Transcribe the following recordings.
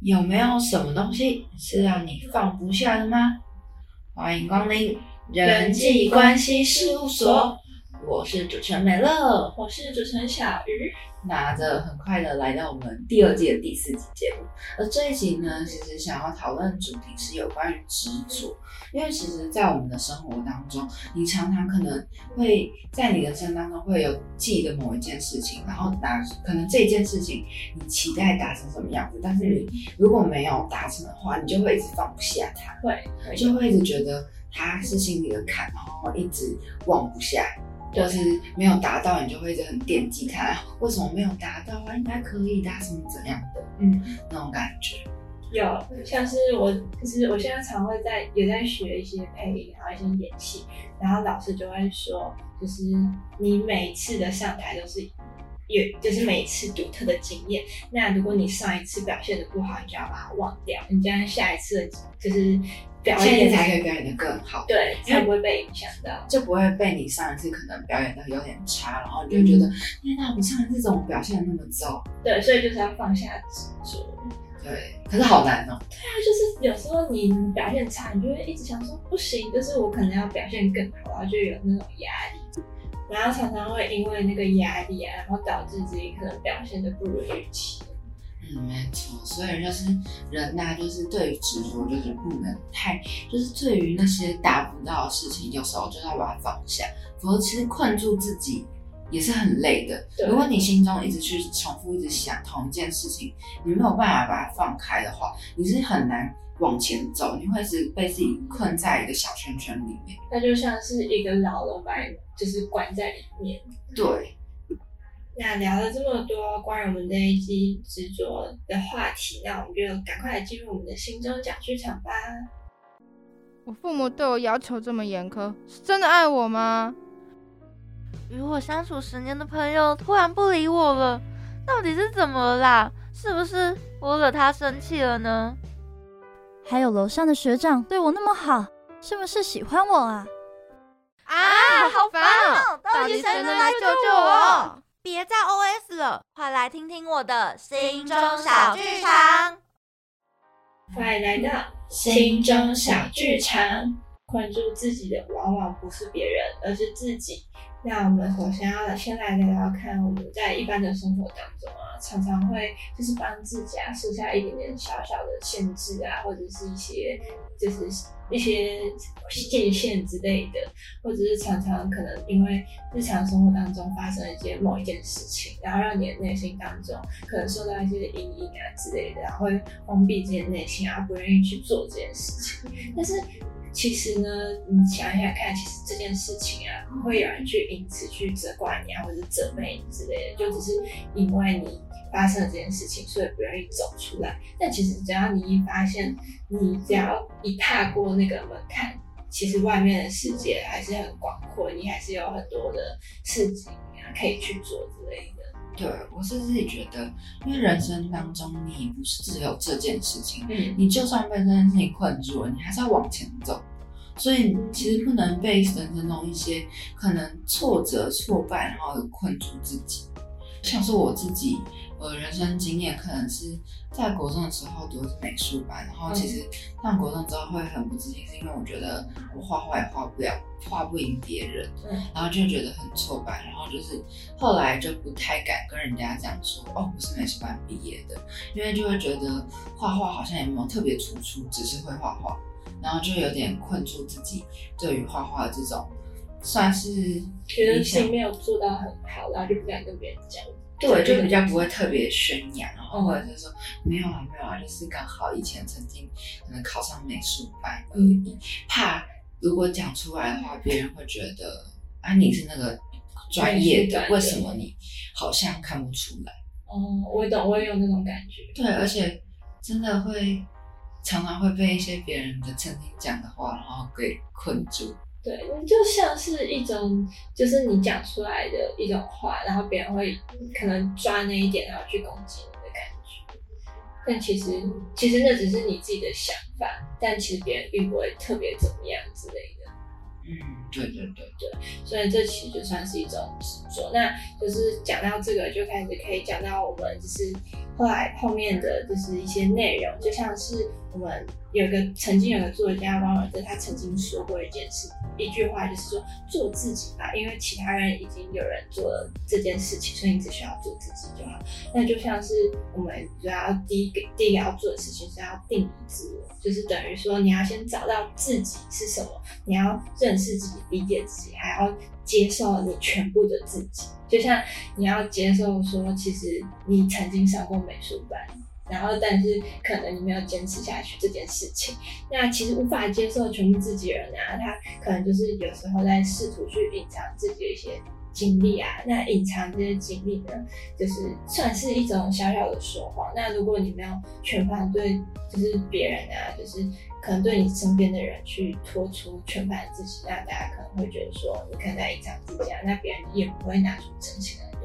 有没有什么东西是让你放不下的吗？欢迎光临人际关系事务所，我是主持人美乐，我是主持人小鱼。拿着很快的来到我们第二季的第四集节目，而这一集呢，其实想要讨论主题是有关于执着，因为其实，在我们的生活当中，你常常可能会在你的人生当中会有记得某一件事情，然后达可能这件事情你期待达成什么样子，但是你如果没有达成的话，你就会一直放不下它，会就会一直觉得它是心里的坎，然后一直忘不下。就是没有达到，你就会一直很惦记他。为什么没有达到啊？应该可以的，什么怎样的？嗯，那种感觉。有，像是我，就是我现在常会在也在学一些配音，然后一些演戏，然后老师就会说，就是你每一次的上台都是有，就是每一次独特的经验。那如果你上一次表现的不好，你就要把它忘掉，你这样下一次就是。表演才可以表演的更好，对，才不会被影响到，就不会被你上一次可能表演的有点差，然后你就觉得，天哪，我上一次怎么表现的那么糟？对，所以就是要放下执着。对，可是好难哦。对啊，就是有时候你表现差，你就会一直想说，不行，就是我可能要表现更好，然后就有那种压力，然后常常会因为那个压力啊，然后导致自己可能表现的不如预期。嗯，没错，所以就是人呐，就是对于执着，就是不能太，就是对于那些达不到的事情，有时候就要把它放下，否则其实困住自己也是很累的。如果你心中一直去重复，一直想同一件事情，你没有办法把它放开的话，你是很难往前走，你会是被自己困在一个小圈圈里面。那就像是一个牢笼，把就是关在里面。对。那聊了这么多关于我们这一期执着的话题，那我们就赶快来进入我们的心中小剧场吧。我父母对我要求这么严苛，是真的爱我吗？与我相处十年的朋友突然不理我了，到底是怎么了啦？是不是我惹他生气了呢？还有楼上的学长对我那么好，是不是喜欢我啊？啊，好烦哦！到底谁能来救救我？别再 OS 了，快来听听我的心中小剧场。欢迎来到心中小剧场。关注自己的往往不是别人，而是自己。那我们首先要先来聊聊看，我们在一般的生活当中啊，常常会就是帮自己啊设下一点点小小的限制啊，或者是一些就是一些界限之类的，或者是常常可能因为日常生活当中发生一些某一件事情，然后让你的内心当中可能受到一些阴影啊之类的，然后会封闭自己的内心啊，不愿意去做这件事情，但是。其实呢，你想一想看，其实这件事情啊，不会有人去因此去责怪你啊，或者责备你之类的，就只是因为你发生了这件事情，所以不愿意走出来。但其实只要你一发现，你只要一踏过那个门槛，其实外面的世界还是很广阔，你还是有很多的事情啊可以去做之类的。对，我是自己觉得，因为人生当中你不是只有这件事情，嗯，你就算被这件事情困住了，你还是要往前走。所以其实不能被人生中一些可能挫折、挫败，然后困住自己。像是我自己，我的人生经验可能是在国中的时候读美术班，然后其实上国中之后会很不自信，是因为我觉得我画画也画不了，画不赢别人，然后就觉得很挫败，然后就是后来就不太敢跟人家讲说，哦，我是美术班毕业的，因为就会觉得画画好像也没有特别突出，只是会画画，然后就有点困住自己对于画画的这种，算是觉得自己没有做到很好，然后就不敢跟别人讲。对，就比较不会特别宣扬，然后或者是说没有啊，没有啊，就是刚好以前曾经可能考上美术班而已，怕如果讲出来的话，别人会觉得啊你是那个专业的，为什么你好像看不出来？哦，我懂，我也有那种感觉。对，而且真的会常常会被一些别人的曾经讲的话，然后给困住。对，你就像是一种，就是你讲出来的一种话，然后别人会可能抓那一点，然后去攻击你的感觉。但其实，其实那只是你自己的想法，但其实别人并不会特别怎么样之类的。嗯，对对对对，所以这其实就算是一种执着。那就是讲到这个，就开始可以讲到我们就是后来后面的就是一些内容，就像是我们有个曾经有个作家王尔德，他曾经说过一件事，一句话就是说做自己吧，因为其他人已经有人做了这件事情，所以你只需要做自己就好。那就像是我们主要第一个第一个要做的事情是要定义自我，就是等于说你要先找到自己是什么，你要认。识自己理解自己，还要接受你全部的自己。就像你要接受说，其实你曾经上过美术班，然后但是可能你没有坚持下去这件事情。那其实无法接受全部自己人啊，他可能就是有时候在试图去隐藏自己的一些经历啊。那隐藏这些经历呢，就是算是一种小小的说谎。那如果你没有全盘对，就是别人啊，就是。可能对你身边的人去托出全盘自己，那大家可能会觉得说你可能在隐藏自己啊，那别人也不会拿出真心来。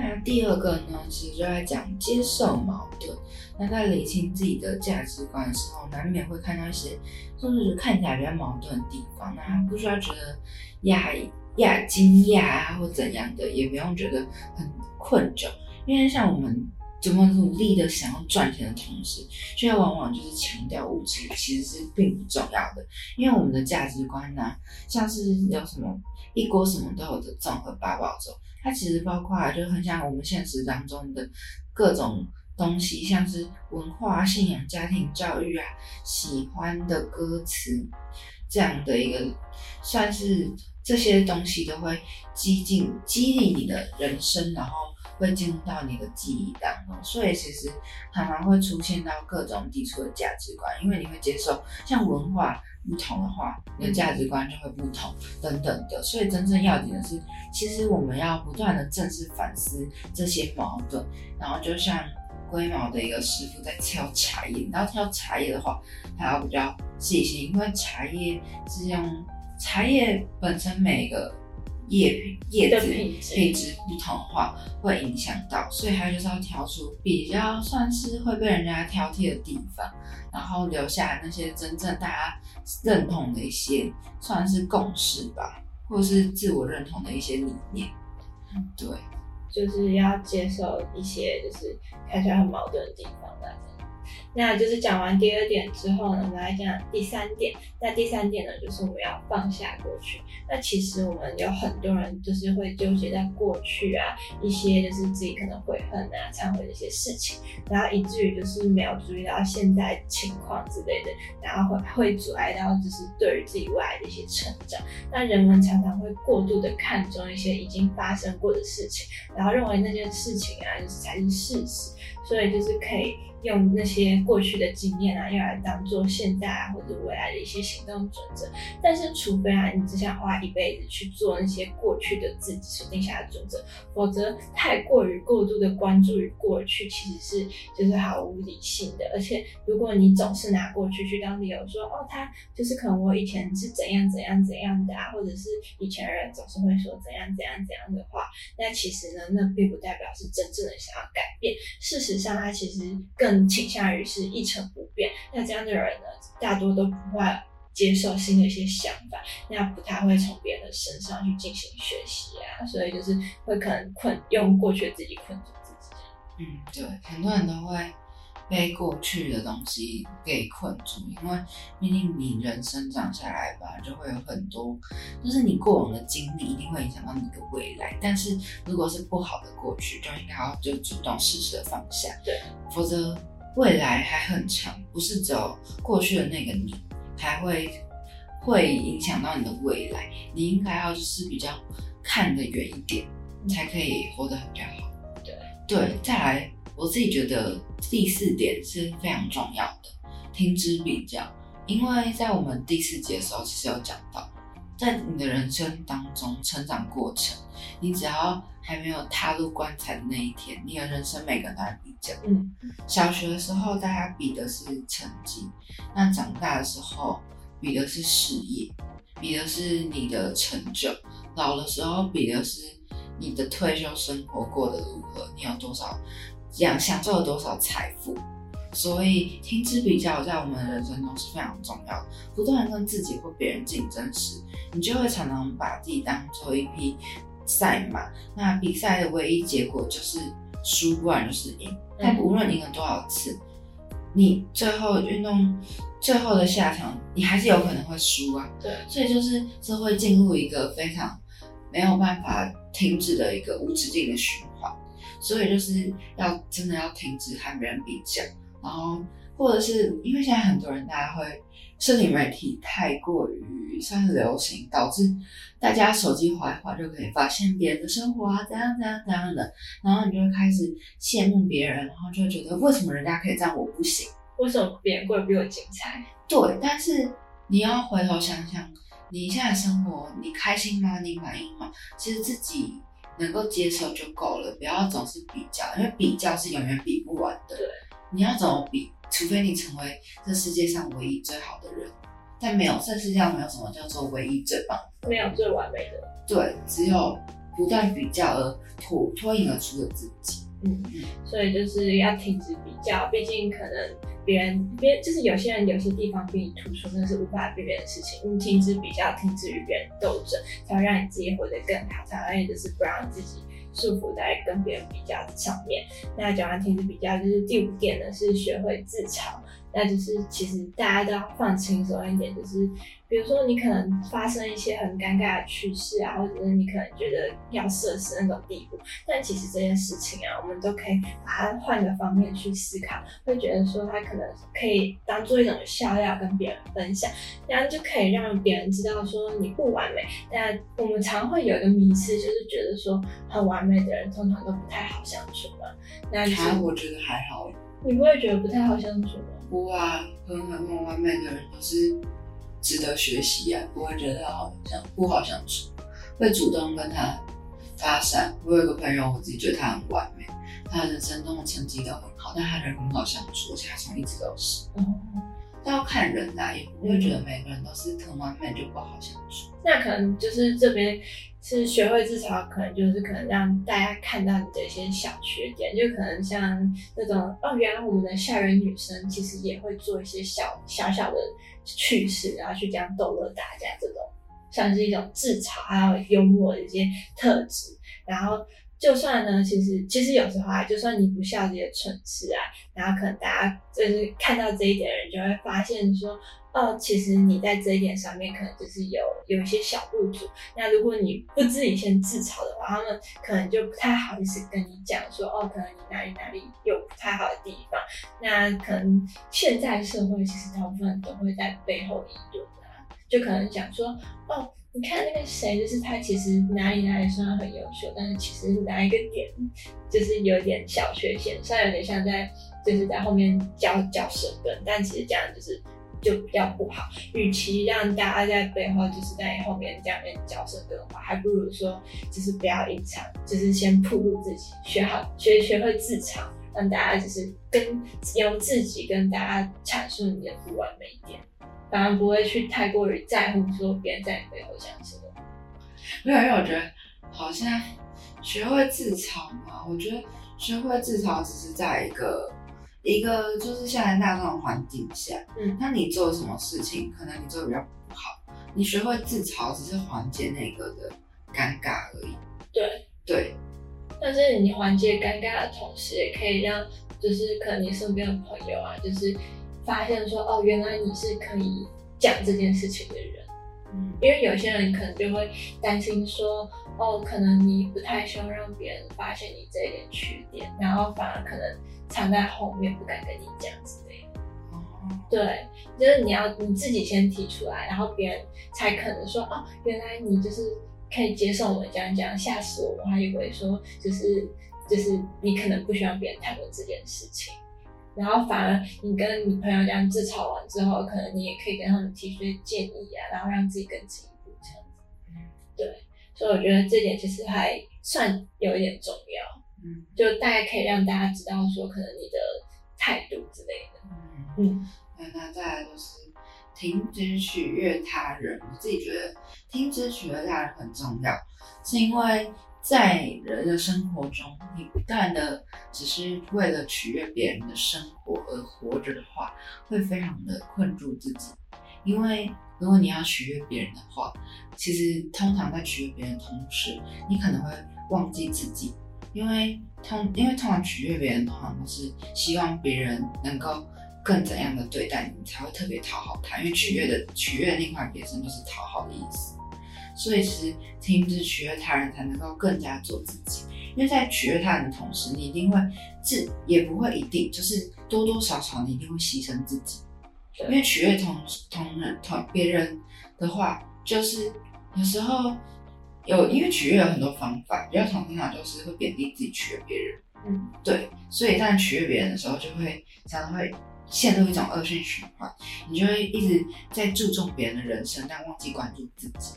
那第二个呢，其实就在讲接受矛盾。那在理清自己的价值观的时候，难免会看到一些就是看起来比较矛盾的地方。那不需要觉得讶讶惊讶啊，或怎样的，也不用觉得很困窘，因为像我们。怎么努力的想要赚钱的同时，却往往就是强调物质其实是并不重要的。因为我们的价值观呢，像是有什么一锅什么都有的综合八宝粥，它其实包括就很像我们现实当中的各种东西，像是文化、信仰、家庭教育啊，喜欢的歌词这样的一个，算是这些东西都会激进激励你的人生，然后。会进入到你的记忆当中，所以其实常常会出现到各种抵触的价值观，因为你会接受像文化不同的话，你的价值观就会不同等等的。所以真正要紧的是，其实我们要不断的正视反思这些矛盾，然后就像龟毛的一个师傅在挑茶叶，然后挑茶叶的话，还要比较细心，因为茶叶是用茶叶本身每个。叶叶子配置不同的话，会影响到，所以他就是要挑出比较算是会被人家挑剔的地方，然后留下那些真正大家认同的一些算是共识吧，或是自我认同的一些理念。对，就是要接受一些就是看起来很矛盾的地方的。那就是讲完第二点之后呢，我们来讲第三点。那第三点呢，就是我们要放下过去。那其实我们有很多人就是会纠结在过去啊，一些就是自己可能悔恨啊、忏悔的一些事情，然后以至于就是没有注意到现在情况之类的，然后会会阻碍到就是对于自己未来的一些成长。那人们常常会过度的看重一些已经发生过的事情，然后认为那件事情啊，就是才是事实，所以就是可以。用那些过去的经验啊，用来当做现在啊或者未来的一些行动准则。但是，除非啊，你只想花一辈子去做那些过去的自己所定下的准则，否则太过于过度的关注于过去，其实是就是毫无理性的。而且，如果你总是拿过去去当理由，说哦，他就是可能我以前是怎样怎样怎样的啊，或者是以前人总是会说怎样怎样怎样的话，那其实呢，那并不代表是真正的想要改变。事实上，他其实更。更倾向于是一成不变，那这样的人呢，大多都不会接受新的一些想法，那不太会从别人的身上去进行学习啊，所以就是会可能困用过去的自己困住自己。嗯，对，很多人都会。被过去的东西给困住，因为毕竟你人生长下来吧，就会有很多，就是你过往的经历一定会影响到你的未来。但是如果是不好的过去，就应该要就主动适时的放下，对，否则未来还很长，不是只有过去的那个你，才会会影响到你的未来。你应该要就是比较看得远一点，才可以活得比较好。对对，再来。我自己觉得第四点是非常重要的，听之比较。因为在我们第四节的时候，其实有讲到，在你的人生当中成长过程，你只要还没有踏入棺材的那一天，你的人生每个人都在比较。嗯，小学的时候大家比的是成绩，那长大的时候比的是事业，比的是你的成就，老的时候比的是你的退休生活过得如何，你有多少。享享受了多少财富？所以听之比较在我们的人生中是非常重要的。不断跟自己或别人竞争时，你就会常常把自己当做一匹赛马。那比赛的唯一结果就是输，不然就是赢。但无论赢了多少次，你最后运动最后的下场，你还是有可能会输啊。对，所以就是这会进入一个非常没有办法停止的一个无止境的循环。所以就是要真的要停止和别人比较，然后或者是因为现在很多人大家会社群媒体太过于算是流行，导致大家手机划一划就可以发现别人的生活啊怎样怎样怎样的，然后你就会开始羡慕别人，然后就会觉得为什么人家可以这样我不行？为什么别人过得比我精彩？对，但是你要回头想想，你现在生活你开心吗？你满意吗？其实自己。能够接受就够了，不要总是比较，因为比较是永远比不完的。对，你要怎么比？除非你成为这世界上唯一最好的人，但没有，这世界上没有什么叫做唯一最棒，没有最完美的。对，只有不断比较而脱脱颖而出的自己。嗯，所以就是要停止比较，毕竟可能别人别就是有些人有些地方比你突出，那是无法避免的事情。你停止比较，停止与别人斗争，才会让你自己活得更好，才会就是不让自己束缚在跟别人比较上面。那讲完停止比较，就是第五点呢，是学会自嘲。那就是其实大家都要放轻松一点，就是比如说你可能发生一些很尴尬的趣事啊，或者是你可能觉得要社死那种地步，但其实这件事情啊，我们都可以把它换个方面去思考，会觉得说它可能可以当做一种笑料跟别人分享，这样就可以让别人知道说你不完美。但我们常会有一个迷思，就是觉得说很完美的人通常都不太好相处嘛。那还我觉得还好。你不会觉得不太好相处吗？不啊，很很很完美的人都是值得学习啊，不会觉得好像不好相处，会主动跟他搭讪。我有个朋友，我自己觉得他很完美，他人生中的成绩都很好，但他人很好相处，而且他从一直都是。都要看人啦，也不会觉得每个人都是很完美就不好相处。那可能就是这边是学会自嘲，可能就是可能让大家看到你的一些小缺点，就可能像那种哦，原来我们的校园女生其实也会做一些小小小的趣事，然后去这样逗乐大家，这种算是一种自嘲还有幽默的一些特质，然后。就算呢，其实其实有时候啊，就算你不笑这些蠢事啊，然后可能大家就是看到这一点的人，就会发现说，哦，其实你在这一点上面可能就是有有一些小不足。那如果你不自己先自嘲的话，他们可能就不太好意思跟你讲说，哦，可能你哪里哪里有不太好的地方。那可能现在社会其实大部分都会在背后议论啊，就可能讲说，哦。你看那个谁，就是他其实哪里哪里虽然很优秀，但是其实哪一个点就是有点小缺陷，虽然有点像在就是在后面嚼嚼舌根，但其实这样就是就比较不好。与其让大家在背后就是在后面这样面嚼舌根的话，还不如说就是不要隐藏，就是先铺露自己，学好学学会自嘲，让大家就是跟由自己跟大家阐述你的不完美点。反而不会去太过于在乎说别人在你背后想什么。没有，因为我觉得好像学会自嘲嘛，我觉得学会自嘲只是在一个一个就是现在大众的环境下，嗯，那你做什么事情，可能你做的比较不好，你学会自嘲只是缓解那个的尴尬而已。对对，但是你缓解尴尬的同时，也可以让就是可能你身边的朋友啊，就是。发现说哦，原来你是可以讲这件事情的人，嗯，因为有些人可能就会担心说哦，可能你不太希望让别人发现你这一点缺点，然后反而可能藏在后面不敢跟你讲之类的。哦，对，就是你要你自己先提出来，然后别人才可能说哦，原来你就是可以接受我这样讲，吓死我，我还以为说就是就是你可能不希望别人谈论这件事情。然后反而你跟你朋友这样自嘲完之后，可能你也可以跟他们提出些建议啊，然后让自己更进一步这样子。对，所以我觉得这点其实还算有一点重要。嗯，就大概可以让大家知道说，可能你的态度之类的。嗯嗯，那再来就是停止取悦他人。我自己觉得停止取悦他人很重要，是因为在人的生活中，你不断的只是为了取悦别人的生活而活着的话，会非常的困住自己。因为如果你要取悦别人的话，其实通常在取悦别人同时，你可能会忘记自己。因为通因为通常取悦别人，的话都是希望别人能够更怎样的对待你，才会特别讨好他。因为取悦的取悦另外本身就是讨好的意思。所以其实停止取悦他人，才能够更加做自己。因为在取悦他人的同时，你一定会自也不会一定就是多多少少你一定会牺牲自己。因为取悦同同人同别人的话，就是有时候有因为取悦有很多方法，比较常听到就是会贬低自己取悦别人。嗯，对。所以当取悦别人的时候，就会常常会陷入一种恶性循环，你就会一直在注重别人的人生，但忘记关注自己。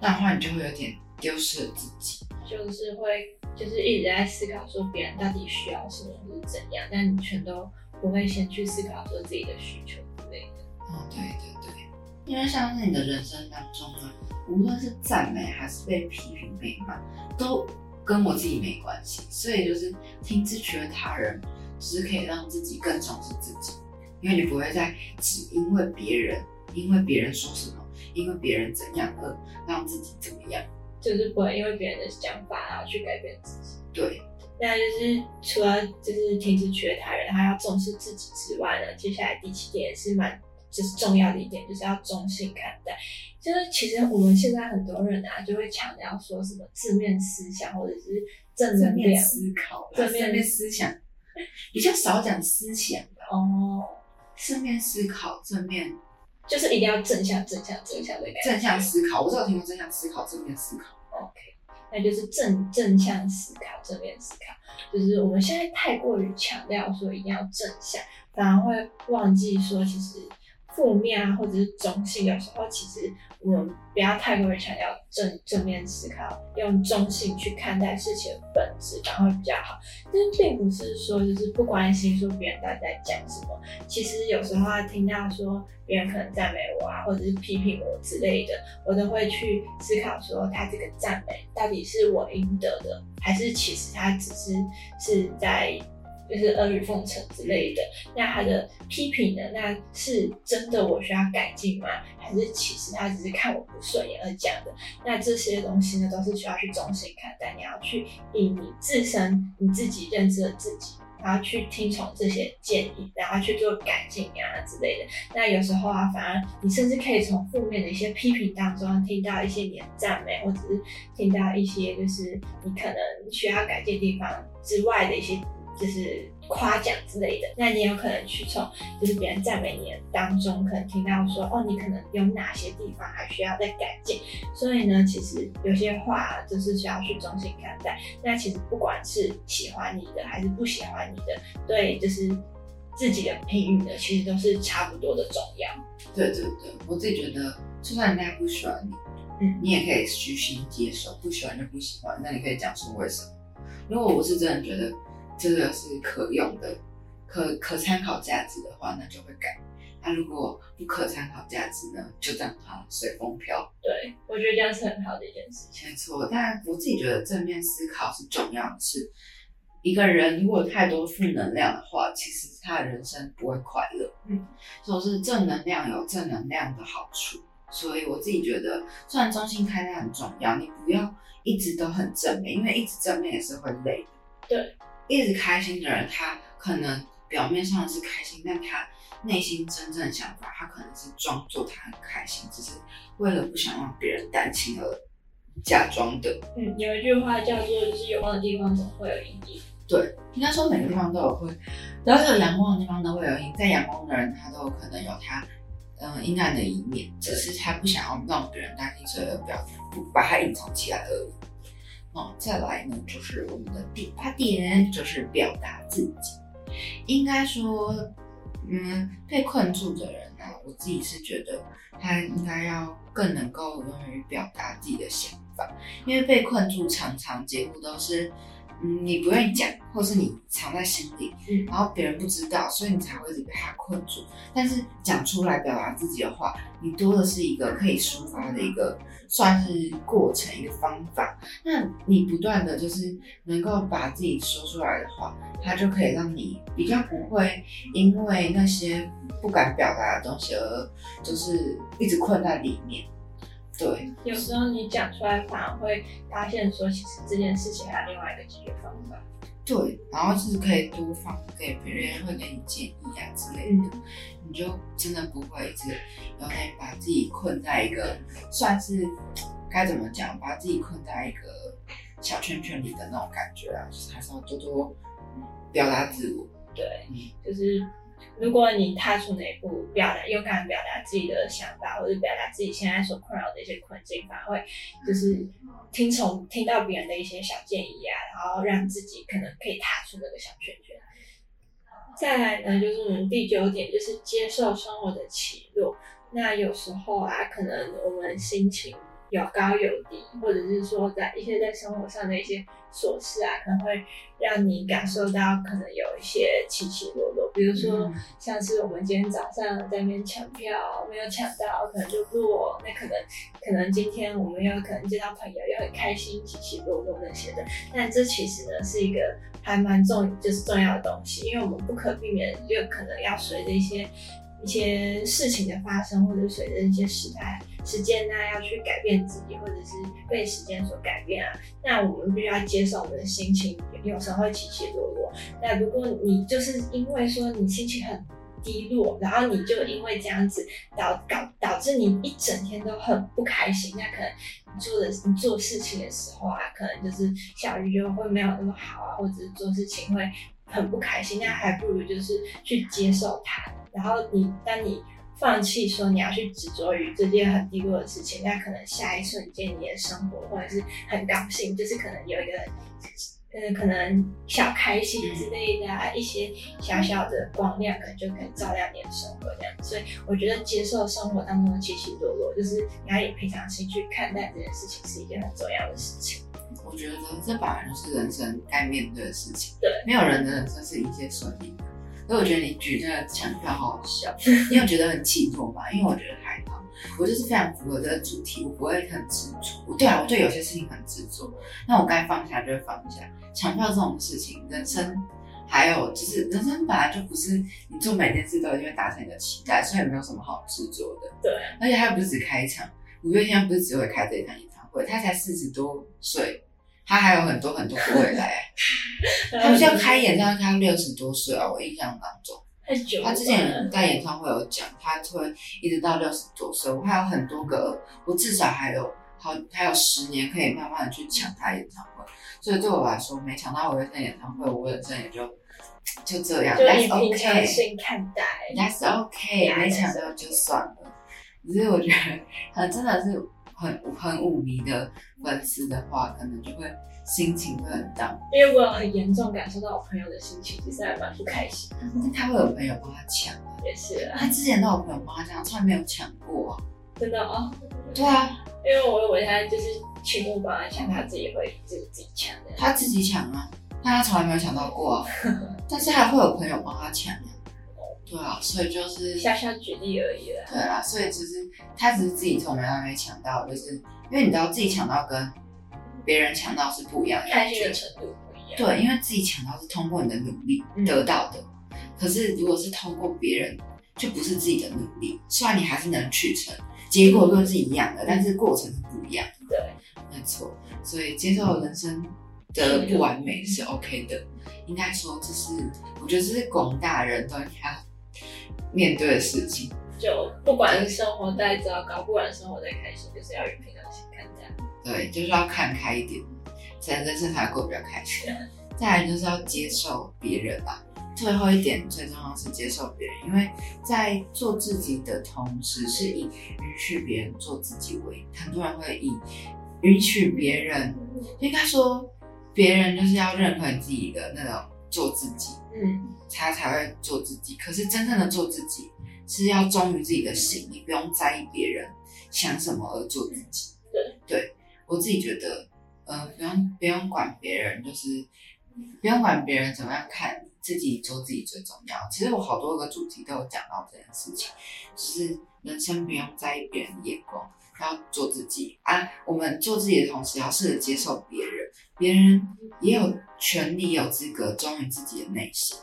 那的话，你就会有点丢失了自己，就是会就是一直在思考说别人到底需要什么或者怎样，但你全都不会先去思考说自己的需求之类的。嗯，对对对，因为像是你的人生当中呢，无论是赞美还是被批评被骂，都跟我自己没关系，所以就是停止取悦他人，只是可以让自己更重视自己，因为你不会再只因为别人，因为别人说什么。因为别人怎样而让自己怎么样，就是不会因为别人的想法然后去改变自己。对，那就是除了就是停止取悦他人，还要重视自己之外呢，接下来第七点也是蛮就是重要的一点，就是要中性看待。就是其实我们现在很多人啊，就会强调说什么正面思想或者是正正面思考、正面思想，比较少讲思想哦。正面思考、正面。就是一定要正向、正向、正向的感觉。正向思考，我只有听过正向思考、正面思考。OK，那就是正正向思考、正面思考。就是我们现在太过于强调说一定要正向，反而会忘记说其实。负面啊，或者是中性，有时候其实我们不要太过于强调正正面思考，用中性去看待事情的本质，然后比较好。但并不是说就是不关心说别人到底在讲什么，其实有时候听到说别人可能赞美我啊，或者是批评我之类的，我都会去思考说他这个赞美到底是我应得的，还是其实他只是是在。就是阿谀奉承之类的，那他的批评呢？那是真的我需要改进吗？还是其实他只是看我不顺眼而讲的？那这些东西呢，都是需要去中心看待。你要去以你自身你自己认知的自己，然后去听从这些建议，然后去做改进啊之类的。那有时候啊，反而你甚至可以从负面的一些批评当中听到一些你的赞美，或者是听到一些就是你可能需要改进地方之外的一些。就是夸奖之类的，那你有可能去从就是别人赞美你当中，可能听到说哦，你可能有哪些地方还需要再改进。所以呢，其实有些话就是需要去中性看待。那其实不管是喜欢你的还是不喜欢你的，对，就是自己的评语呢，其实都是差不多的重要。对对对，我自己觉得，就算人家不喜欢你，嗯，你也可以虚心接受，不喜欢就不喜欢。那你可以讲出为什么？如果我是真的觉得。这个是可用的、可可参考价值的话，那就会改。那如果不可参考价值呢，就让它随风飘。对，我觉得这样是很好的一件事情。没错，但我自己觉得正面思考是重要的。是一个人如果太多负能量的话，其实他的人生不会快乐。嗯，所以是正能量有正能量的好处。所以我自己觉得，虽然中心开量很重要，你不要一直都很正面，因为一直正面也是会累的。对。一直开心的人，他可能表面上是开心，但他内心真正的想法，他可能是装作他很开心，只是为了不想让别人担心而假装的。嗯，有一句话叫做“就是有光的地方总会有阴影”。对，应该说每个地方都有会，只要是有阳光的地方都会有阴。在阳光的人，他都有可能有他嗯阴暗的一面，只是他不想要让别人担心，所以而表不把它隐藏起来而已。哦，再来呢，就是我们的第八点，就是表达自己。应该说，嗯，被困住的人呢，我自己是觉得他应该要更能够勇于表达自己的想法，因为被困住常常结果都是嗯，你不愿意讲，或是你藏在心里，嗯，然后别人不知道，所以你才会一直被他困住。但是讲出来表达自己的话，你多的是一个可以抒发的一个算是过程一个方法。那你不断的就是能够把自己说出来的话，它就可以让你比较不会因为那些不敢表达的东西而就是一直困在里面。对，有时候你讲出来，反而会发现说，其实这件事情还有另外一个解决方法。对，然后就是可以多方给别人，会给你建议啊之类的，你就真的不会一直有点把自己困在一个算是该怎么讲，把自己困在一个小圈圈里的那种感觉啊，就是还是要多多表达自我。对，就是。如果你踏出那一步，表达勇敢表达自己的想法，或者表达自己现在所困扰的一些困境，反而会就是听从听到别人的一些小建议啊，然后让自己可能可以踏出那个小圈圈。再来呢，就是我们第九点，就是接受生活的起落。那有时候啊，可能我们心情。有高有低，或者是说在一些在生活上的一些琐事啊，可能会让你感受到可能有一些起起落落。比如说，像是我们今天早上在那边抢票没有抢到，可能就落。那可能可能今天我们又可能见到朋友又很开心，起起落落那些的。但这其实呢是一个还蛮重就是重要的东西，因为我们不可避免就可能要随着一些。一些事情的发生，或者随着一些时代、时间呢，要去改变自己，或者是被时间所改变啊。那我们必须要接受我们的心情，有时候会起起落落。那如果你就是因为说你心情很低落，然后你就因为这样子导导导致你一整天都很不开心，那可能你做的你做事情的时候啊，可能就是效率就会没有那么好啊，或者是做事情会很不开心。那还不如就是去接受它。然后你，当你放弃说你要去执着于这件很低落的事情，那可能下一瞬间你的生活或者是很高兴，就是可能有一个，呃，可能小开心之类的啊，一些小小的光亮，可能就可以照亮你的生活这样。所以我觉得接受生活当中的起起落落，就是你要以平常心去看待这件事情，是一件很重要的事情。我觉得这本来就是人生该面对的事情，对，没有人的人生是一切顺利的。所以我觉得你举那个抢票好好笑，你有觉得很气弱吗？因为我觉得还好，我就是非常符合这个主题，我不会很执着。对啊，我对有些事情很执着，那我该放下就会放下。抢票这种事情，人生还有就是人生本来就不是你做每件事都一定会达成你的期待，所以没有什么好执着的。对，而且他又不是只开一场，五月天不是只会开这一场会，他才四十多岁。他还有很多很多 不会来，他们像开演唱会，他六十多岁啊，我印象当中。太久他之前在演唱会有讲，他会一直到六十多岁。我还有很多个，我至少还有好还有十年可以慢慢的去抢他演唱会。所以对我来说，没抢到我人生演唱会，我人生也就就这样。就以平常心看待，That's OK，没抢到就算了。只是我觉得，他真的是。很很五迷的粉丝的话，可能就会心情会很 down。因为我很严重感受到我朋友的心情，其实还蛮不开心。那他会有朋友帮他抢啊？也是，他之前都有朋友帮他抢，从来没有抢过。真的啊？对啊，因为我我现在就是请我帮他抢，他自己会自己自己抢的。他自己抢啊，但他从来没有抢到过啊。但是还会有朋友帮他抢。对啊，所以就是下下举例而已啦。对啊，所以其实他只是自己从来没抢到，就是因为你知道自己抢到跟别人抢到是不一样的，开心的程度不一样。对，因为自己抢到是通过你的努力得到的，可是如果是通过别人，就不是自己的努力。虽然你还是能去成，结果都是一样的，但是过程是不一样。对，没错。所以接受人生的不完美是 OK 的，应该说这是我觉得这是广大人都应该。面对的事情，就不管生活再糟糕，不管生活再开心，就是要用平常心看待。对，就是要看开一点，才人生才会过比较开心。再来就是要接受别人吧。最后一点最重要是接受别人，因为在做自己的同时，是以允许别人做自己为。很多人会以允许别人，应该说别人就是要认可你自己的那种做自己。嗯。他才会做自己，可是真正的做自己是要忠于自己的心，你不用在意别人想什么而做自己。对，对我自己觉得呃，不用不用管别人，就是不用管别人怎么样看，自己做自己最重要。其实我好多个主题都有讲到这件事情，就是人生不用在意别人的眼光，要做自己啊。我们做自己的同时，要试着接受别人，别人也有权利、有资格忠于自己的内心，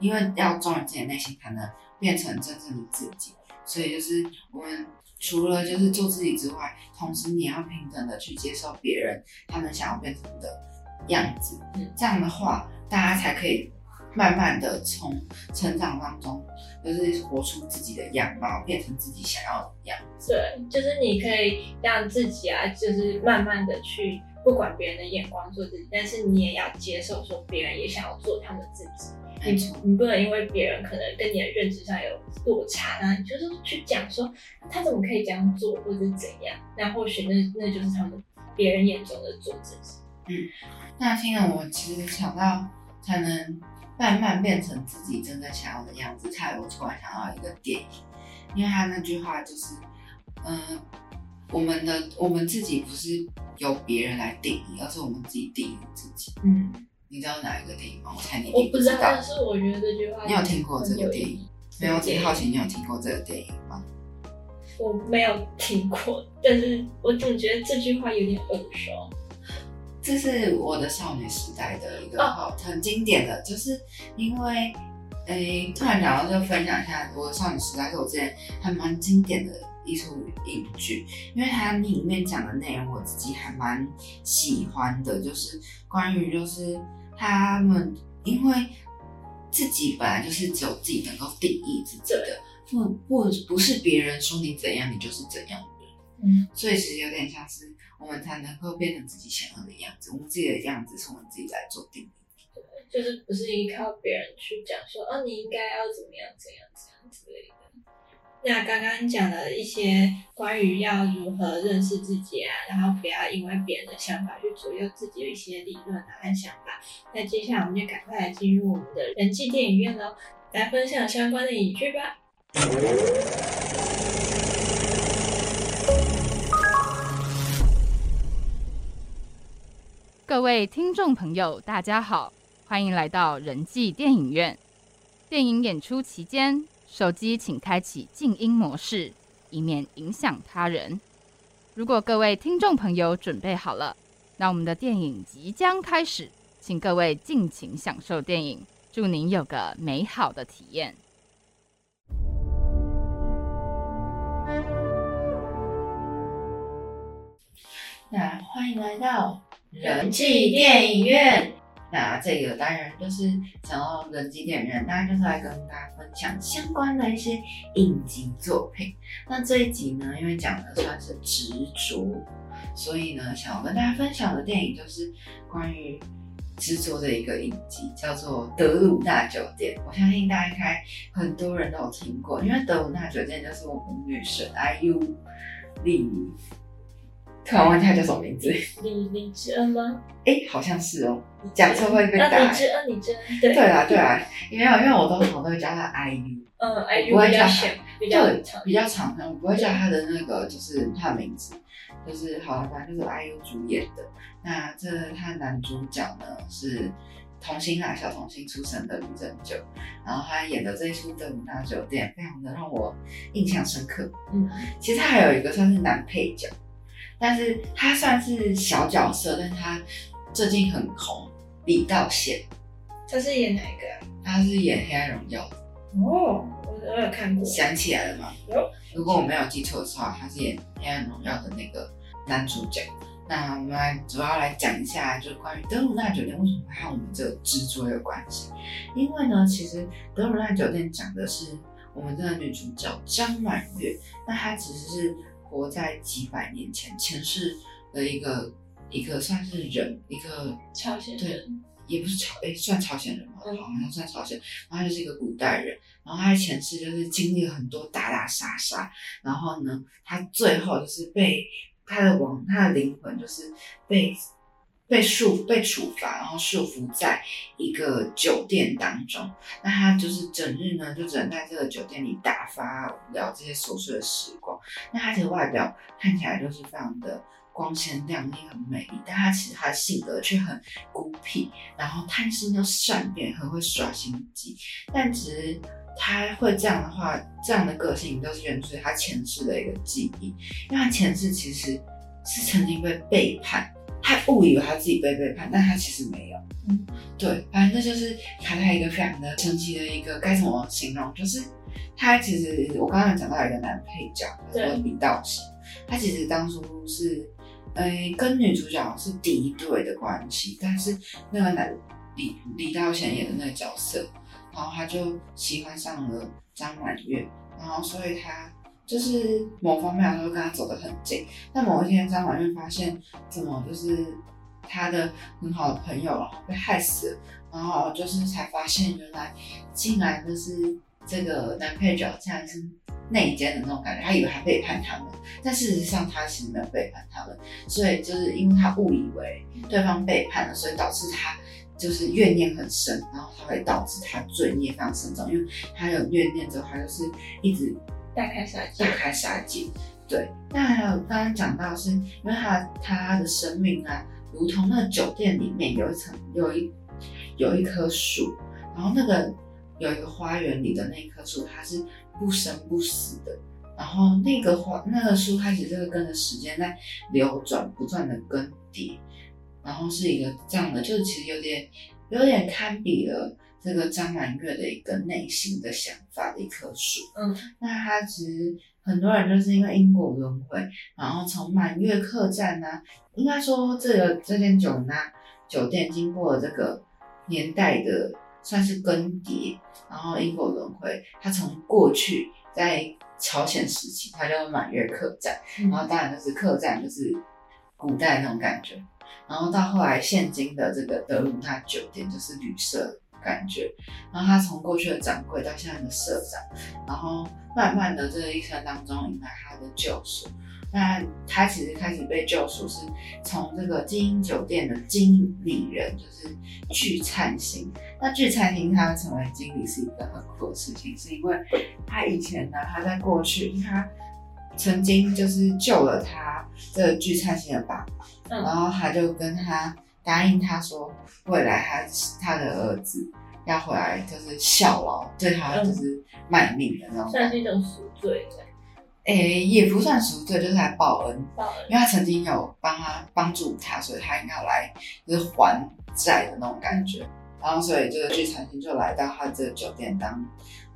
因为要忠于自己的内心，才能变成真正的自己。所以就是我们。除了就是做自己之外，同时你要平等的去接受别人他们想要变成的样子，这样的话，大家才可以慢慢的从成长当中，就是活出自己的样貌，变成自己想要的样子。对，就是你可以让自己啊，就是慢慢的去不管别人的眼光做自己，但是你也要接受说别人也想要做他们自己。你你不能因为别人可能跟你的认知上有落差，那你就是去讲说他怎么可以这样做，或者是怎样？那或许那那就是他们别人眼中的做自己。嗯，那听了我其实想到才能慢慢变成自己真的想要的样子，才我突然想到一个电影，因为他那句话就是，嗯，我们的我们自己不是由别人来定义，而是我们自己定义自己。嗯。你知道哪一个电影吗？我猜你我不知道，但是我觉得这句话你有听过这个电影？没有，我己好奇你有听过这个电影吗？我没有听过，但是我总觉得这句话有点耳熟。这是我的少女时代的一个好很经典的，就是因为诶，突然讲到就分享一下我的少女时代，是我之前还蛮经典的。一出影剧，因为它里面讲的内容我自己还蛮喜欢的，就是关于就是他们因为自己本来就是只有自己能够定义自己的，不不不是别人说你怎样你就是怎样的，嗯，所以其实有点像是我们才能够变成自己想要的样子，我们自己的样子是我们自己来做定义，对，就是不是依靠别人去讲说哦你应该要怎么样怎样怎样之类的。那刚刚讲了一些关于要如何认识自己啊，然后不要因为别人的想法去左右自己的一些理论啊和想法。那接下来我们就赶快来进入我们的人际电影院喽，来分享相关的影剧吧。各位听众朋友，大家好，欢迎来到人际电影院。电影演出期间。手机请开启静音模式，以免影响他人。如果各位听众朋友准备好了，那我们的电影即将开始，请各位尽情享受电影，祝您有个美好的体验。那欢迎来到人际电影院。那这个当然就是想要人机点人，当然就是来跟大家分享相关的一些影集作品。那这一集呢，因为讲的算是执着，所以呢，想要跟大家分享的电影就是关于执着的一个影集，叫做《德鲁纳酒店》。我相信大家应该很多人都有听过，因为德鲁纳酒店就是我们女神 IU 李。突然问他叫什么名字？李李智恩吗？哎，好像是哦。讲错会被打。李智恩，李智恩。对对啦，对啦，因为因为我通常都会叫他 IU。嗯，IU 不会叫他，比较长，比较长，我不会叫他的那个，就是他的名字，就是好了，反正就是 IU 主演的。那这他男主角呢是童星啊，小童星出身的吕正九，然后他演的这一出《德鲁纳酒店》非常的让我印象深刻。嗯，其实他还有一个算是男配角。但是他算是小角色，但是他最近很红，李道宪。他是演哪一个啊？他是演《黑暗荣耀》的。哦，我我有看过。想起来了吗？有。如果我没有记错的话，他是演《黑暗荣耀》的那个男主角。那我们来主要来讲一下，就是关于德鲁纳酒店为什么会和我们这个执着有关系。因为呢，其实德鲁纳酒店讲的是我们这个女主角张满月，那她其实是。活在几百年前前世的一个一个算是人一个朝鲜人，也不是朝哎算朝鲜人吗？好像算朝鲜，然后他就是一个古代人，然后他的前世就是经历了很多打打杀杀，然后呢，他最后就是被他的王他的灵魂就是被。被束被处罚，然后束缚在一个酒店当中。那他就是整日呢，就只能在这个酒店里打发无聊这些琐碎的时光。那他的外表看起来就是非常的光鲜亮丽、很美丽，但他其实他的性格却很孤僻，然后贪心又善变，很会耍心机。但其实他会这样的话，这样的个性都是源自于他前世的一个记忆，因为他前世其实是曾经被背叛，他误以为他自己被背叛，但他其实没有。嗯，对，反正这就是卡在一个非常的神奇的一个该怎么形容，就是他其实我刚刚讲到一个男配角，叫李道贤，他其实当初是。诶，跟女主角是敌对的关系，但是那个男李李道贤演的那个角色，然后他就喜欢上了张满月，然后所以他就是某方面来说跟他走得很近。但某一天张婉月发现，怎么就是他的很好的朋友被害死了，然后就是才发现原来竟然就是这个男配角竟然是。内奸的那种感觉，他以为他背叛他们，但事实上他其实没有背叛他们，所以就是因为他误以为对方背叛了，所以导致他就是怨念很深，然后他会导致他罪孽非常深重，因为他有怨念之后，他就是一直大开杀戒，大开杀戒。对，那还有刚刚讲到是因为他他的生命啊，如同那酒店里面有一层有一有一棵树，然后那个有一个花园里的那棵树，它是。不生不死的，然后那个花那个树开始就会跟着时间在流转，不断的更迭，然后是一个这样的，就是其实有点有点堪比了这个张满月的一个内心的想法的一棵树。嗯，那他其实很多人就是因为因果轮回，然后从满月客栈呢，应该说这个这间酒呢酒店经过这个年代的。算是更迭，然后因果轮回。他从过去在朝鲜时期，他叫满月客栈，然后当然就是客栈，就是古代那种感觉。然后到后来现今的这个德鲁纳酒店，就是旅社感觉。然后他从过去的掌柜到现在的社长，然后慢慢的这一生当中迎来他的救赎。那他其实开始被救赎，是从这个精英酒店的经理人，就是聚灿星。那聚灿星他成为经理是一个很酷的事情，是因为他以前呢，他在过去他曾经就是救了他这个聚灿星的爸爸，然后他就跟他答应他说，未来他他的儿子要回来就是效劳，对他就是卖命的那种，算是一种赎罪。诶，也不算赎罪，就是来报恩。报恩，因为他曾经有帮他帮助他，所以他应该要来就是还债的那种感觉。然后，所以这个聚餐厅就来到他这个酒店当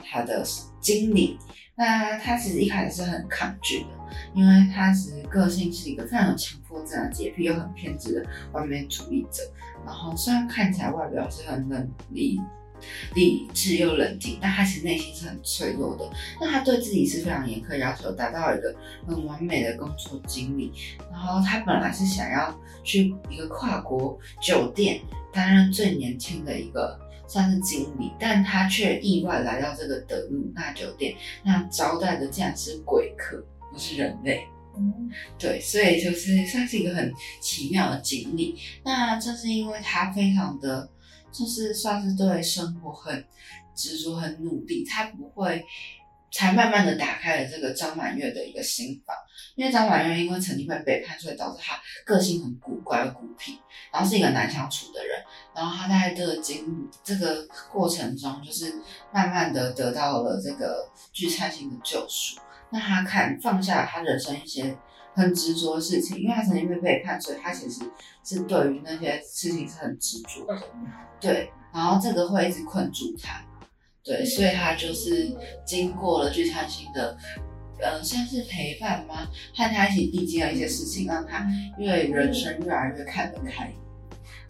他的经理。那他其实一开始是很抗拒的，因为他其实个性是一个非常有强迫症的洁癖又很偏执的完美主义者。然后，虽然看起来外表是很冷厉。理智又冷静，但他其实内心是很脆弱的。那他对自己是非常严苛要求，达到一个很完美的工作经历。然后他本来是想要去一个跨国酒店担任最年轻的一个算是经理，但他却意外来到这个德鲁纳酒店，那招待的竟然是鬼客，不是人类。嗯，对，所以就是算是一个很奇妙的经历。那正是因为他非常的。就是算是对生活很执着、很努力，他不会才慢慢的打开了这个张满月的一个心房。因为张满月因为曾经被背叛，所以导致他个性很古怪、孤僻，然后是一个难相处的人。然后他在这个经这个过程中，就是慢慢的得到了这个聚餐星的救赎。那他看放下他人生一些。很执着的事情，因为他曾经被背叛，所以他其实是对于那些事情是很执着的。对，然后这个会一直困住他。对，所以他就是经过了聚餐星的，呃，算是陪伴吗？和他一起历经了一些事情，让他越人生越来越看得开。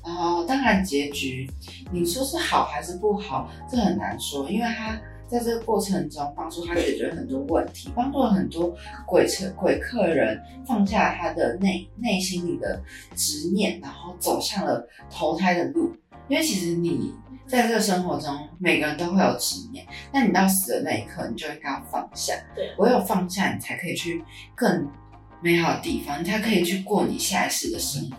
然后，当然结局，你说是好还是不好，这很难说，因为他。在这个过程中，帮助他解决很多问题，帮助了很多鬼车鬼客人放下他的内内心里的执念，然后走向了投胎的路。因为其实你在这个生活中，每个人都会有执念，那你到死的那一刻，你就应该要放下。对，唯有放下，你才可以去更美好的地方，你才可以去过你下一世的生活。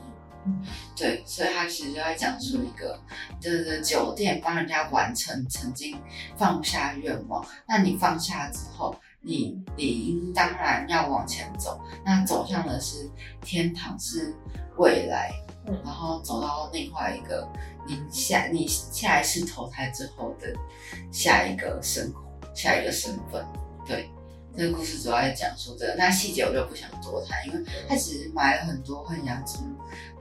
对，所以他其实就在讲述一个，就是酒店帮人家完成曾经放下愿望。那你放下之后，你理应当然要往前走，那走向的是天堂，是未来，然后走到另外一个你下你下一次投胎之后的下一个生活，下一个身份，对。这个故事主要在讲述这个，那细节我就不想多谈，因为他其实买了很多很洋葱，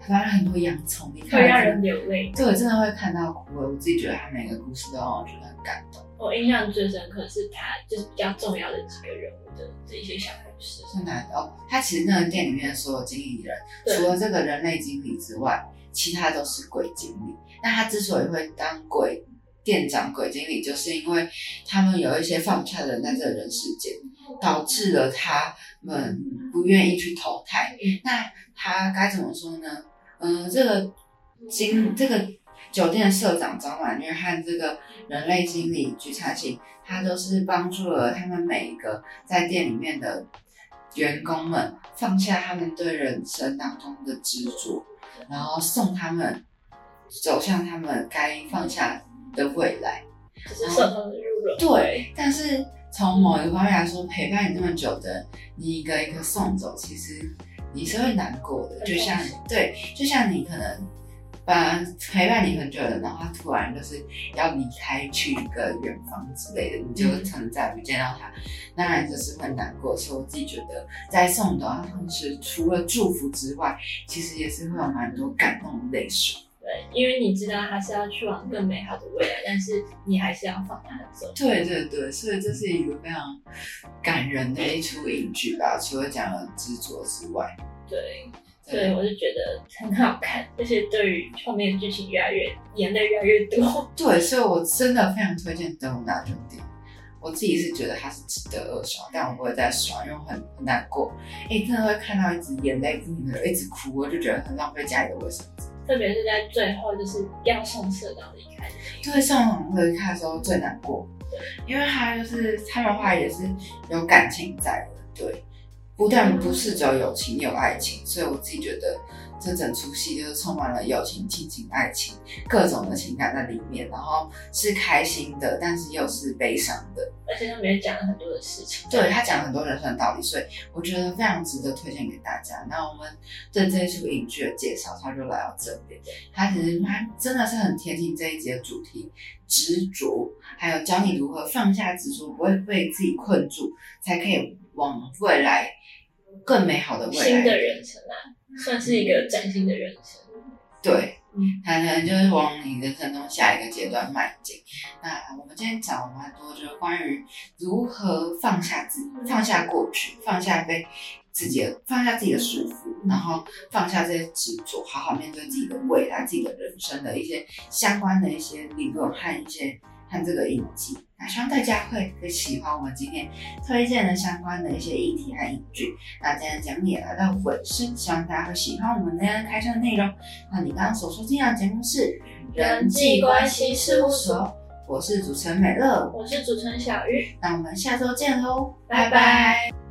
埋了很多洋葱，会让人流泪。对，真的会看到哭。我自己觉得他每个故事都让我觉得很感动。我印象最深刻是他就是比较重要的几个人物的这一些小故事。是男的哦，他其实那个店里面所有经理人，除了这个人类经理之外，其他都是鬼经理。那他之所以会当鬼店长、鬼经理，就是因为他们有一些放不下的人在这人世间。导致了他们不愿意去投胎。那他该怎么说呢？嗯，这个经这个酒店的社长张婉月和这个人类经理菊茶琴，他都是帮助了他们每一个在店里面的员工们放下他们对人生当中的执着，然后送他们走向他们该放下的未来。这是入荣。对，但是。从某一个方面来说，陪伴你这么久的，你一个一个送走，其实你是会难过的。就像对，就像你可能把陪伴你很久的，然后他突然就是要离开去一个远方之类的，你就可能再不见到他，当然就是会难过。所以我自己觉得，在送走他同时，除了祝福之外，其实也是会有蛮多感动的泪水。对，因为你知道他是要去往更美好的未来，但是你还是要放他走。对对对，所以这是一个非常感人的一出影剧吧，除了讲了执着之外。对，所以我就觉得很好看，而且对于后面剧情越来越演的越来越多。对，所以我真的非常推荐《德鲁纳兄弟》，我自己是觉得它是值得二刷，但我不会再刷，因为很很难过。哎，真的会看到一直眼泪不停的一直哭，我就觉得很浪费家里的卫生纸。特别是在最后，就是要送社长离开，对，送社长离开的时候最难过，因为他就是他的话也是有感情在的，对，不但不是只有友情，有爱情，所以我自己觉得。这整出戏就是充满了友情、亲情、爱情各种的情感在里面，然后是开心的，但是又是悲伤的，而且他里面讲了很多的事情。对他讲很多人生道理，所以我觉得非常值得推荐给大家。那我们对这一出影剧的介绍，他就来到这边。他其实他真的是很贴近这一集的主题，执着，还有教你如何放下执着，不会被自己困住，才可以往未来更美好的未来新的人生啊。算是一个崭新的人生，对，可能就是往你人生中下一个阶段迈进。那我们今天讲了蛮多，就是关于如何放下自己，放下过去，放下被自己的放下自己的束缚，然后放下这些执着，好好面对自己的未来，自己的人生的一些相关的一些理论和一些。看这个影集，那希望大家会很喜欢我们今天推荐的相关的一些议题和影剧。那今天的节目也来到尾声，希望大家会喜欢我们今天开箱的内容。那你刚刚所收听的节目是人际关系事务所，我是主持人美乐，我是主持人小玉，那我们下周见喽，拜拜。